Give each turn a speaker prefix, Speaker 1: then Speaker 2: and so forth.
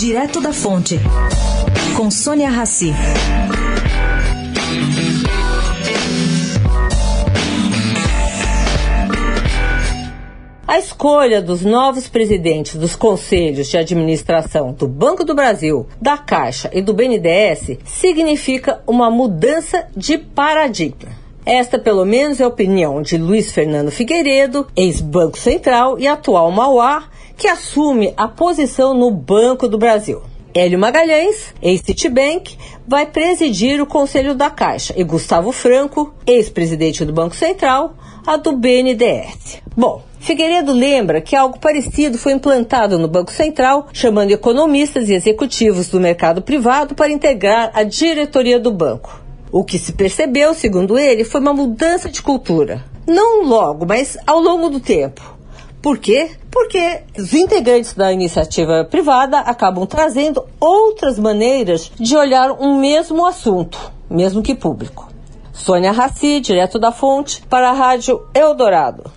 Speaker 1: Direto da Fonte, com Sônia Rassi.
Speaker 2: A escolha dos novos presidentes dos conselhos de administração do Banco do Brasil, da Caixa e do BNDES significa uma mudança de paradigma. Esta, pelo menos, é a opinião de Luiz Fernando Figueiredo, ex-Banco Central e atual Mauá, que assume a posição no Banco do Brasil. Hélio Magalhães, ex-Citibank, vai presidir o Conselho da Caixa e Gustavo Franco, ex-presidente do Banco Central, a do BNDES. Bom, Figueiredo lembra que algo parecido foi implantado no Banco Central, chamando economistas e executivos do mercado privado para integrar a diretoria do banco. O que se percebeu, segundo ele, foi uma mudança de cultura. Não logo, mas ao longo do tempo. Por quê? Porque os integrantes da iniciativa privada acabam trazendo outras maneiras de olhar um mesmo assunto, mesmo que público. Sônia Raci, direto da fonte, para a Rádio Eldorado.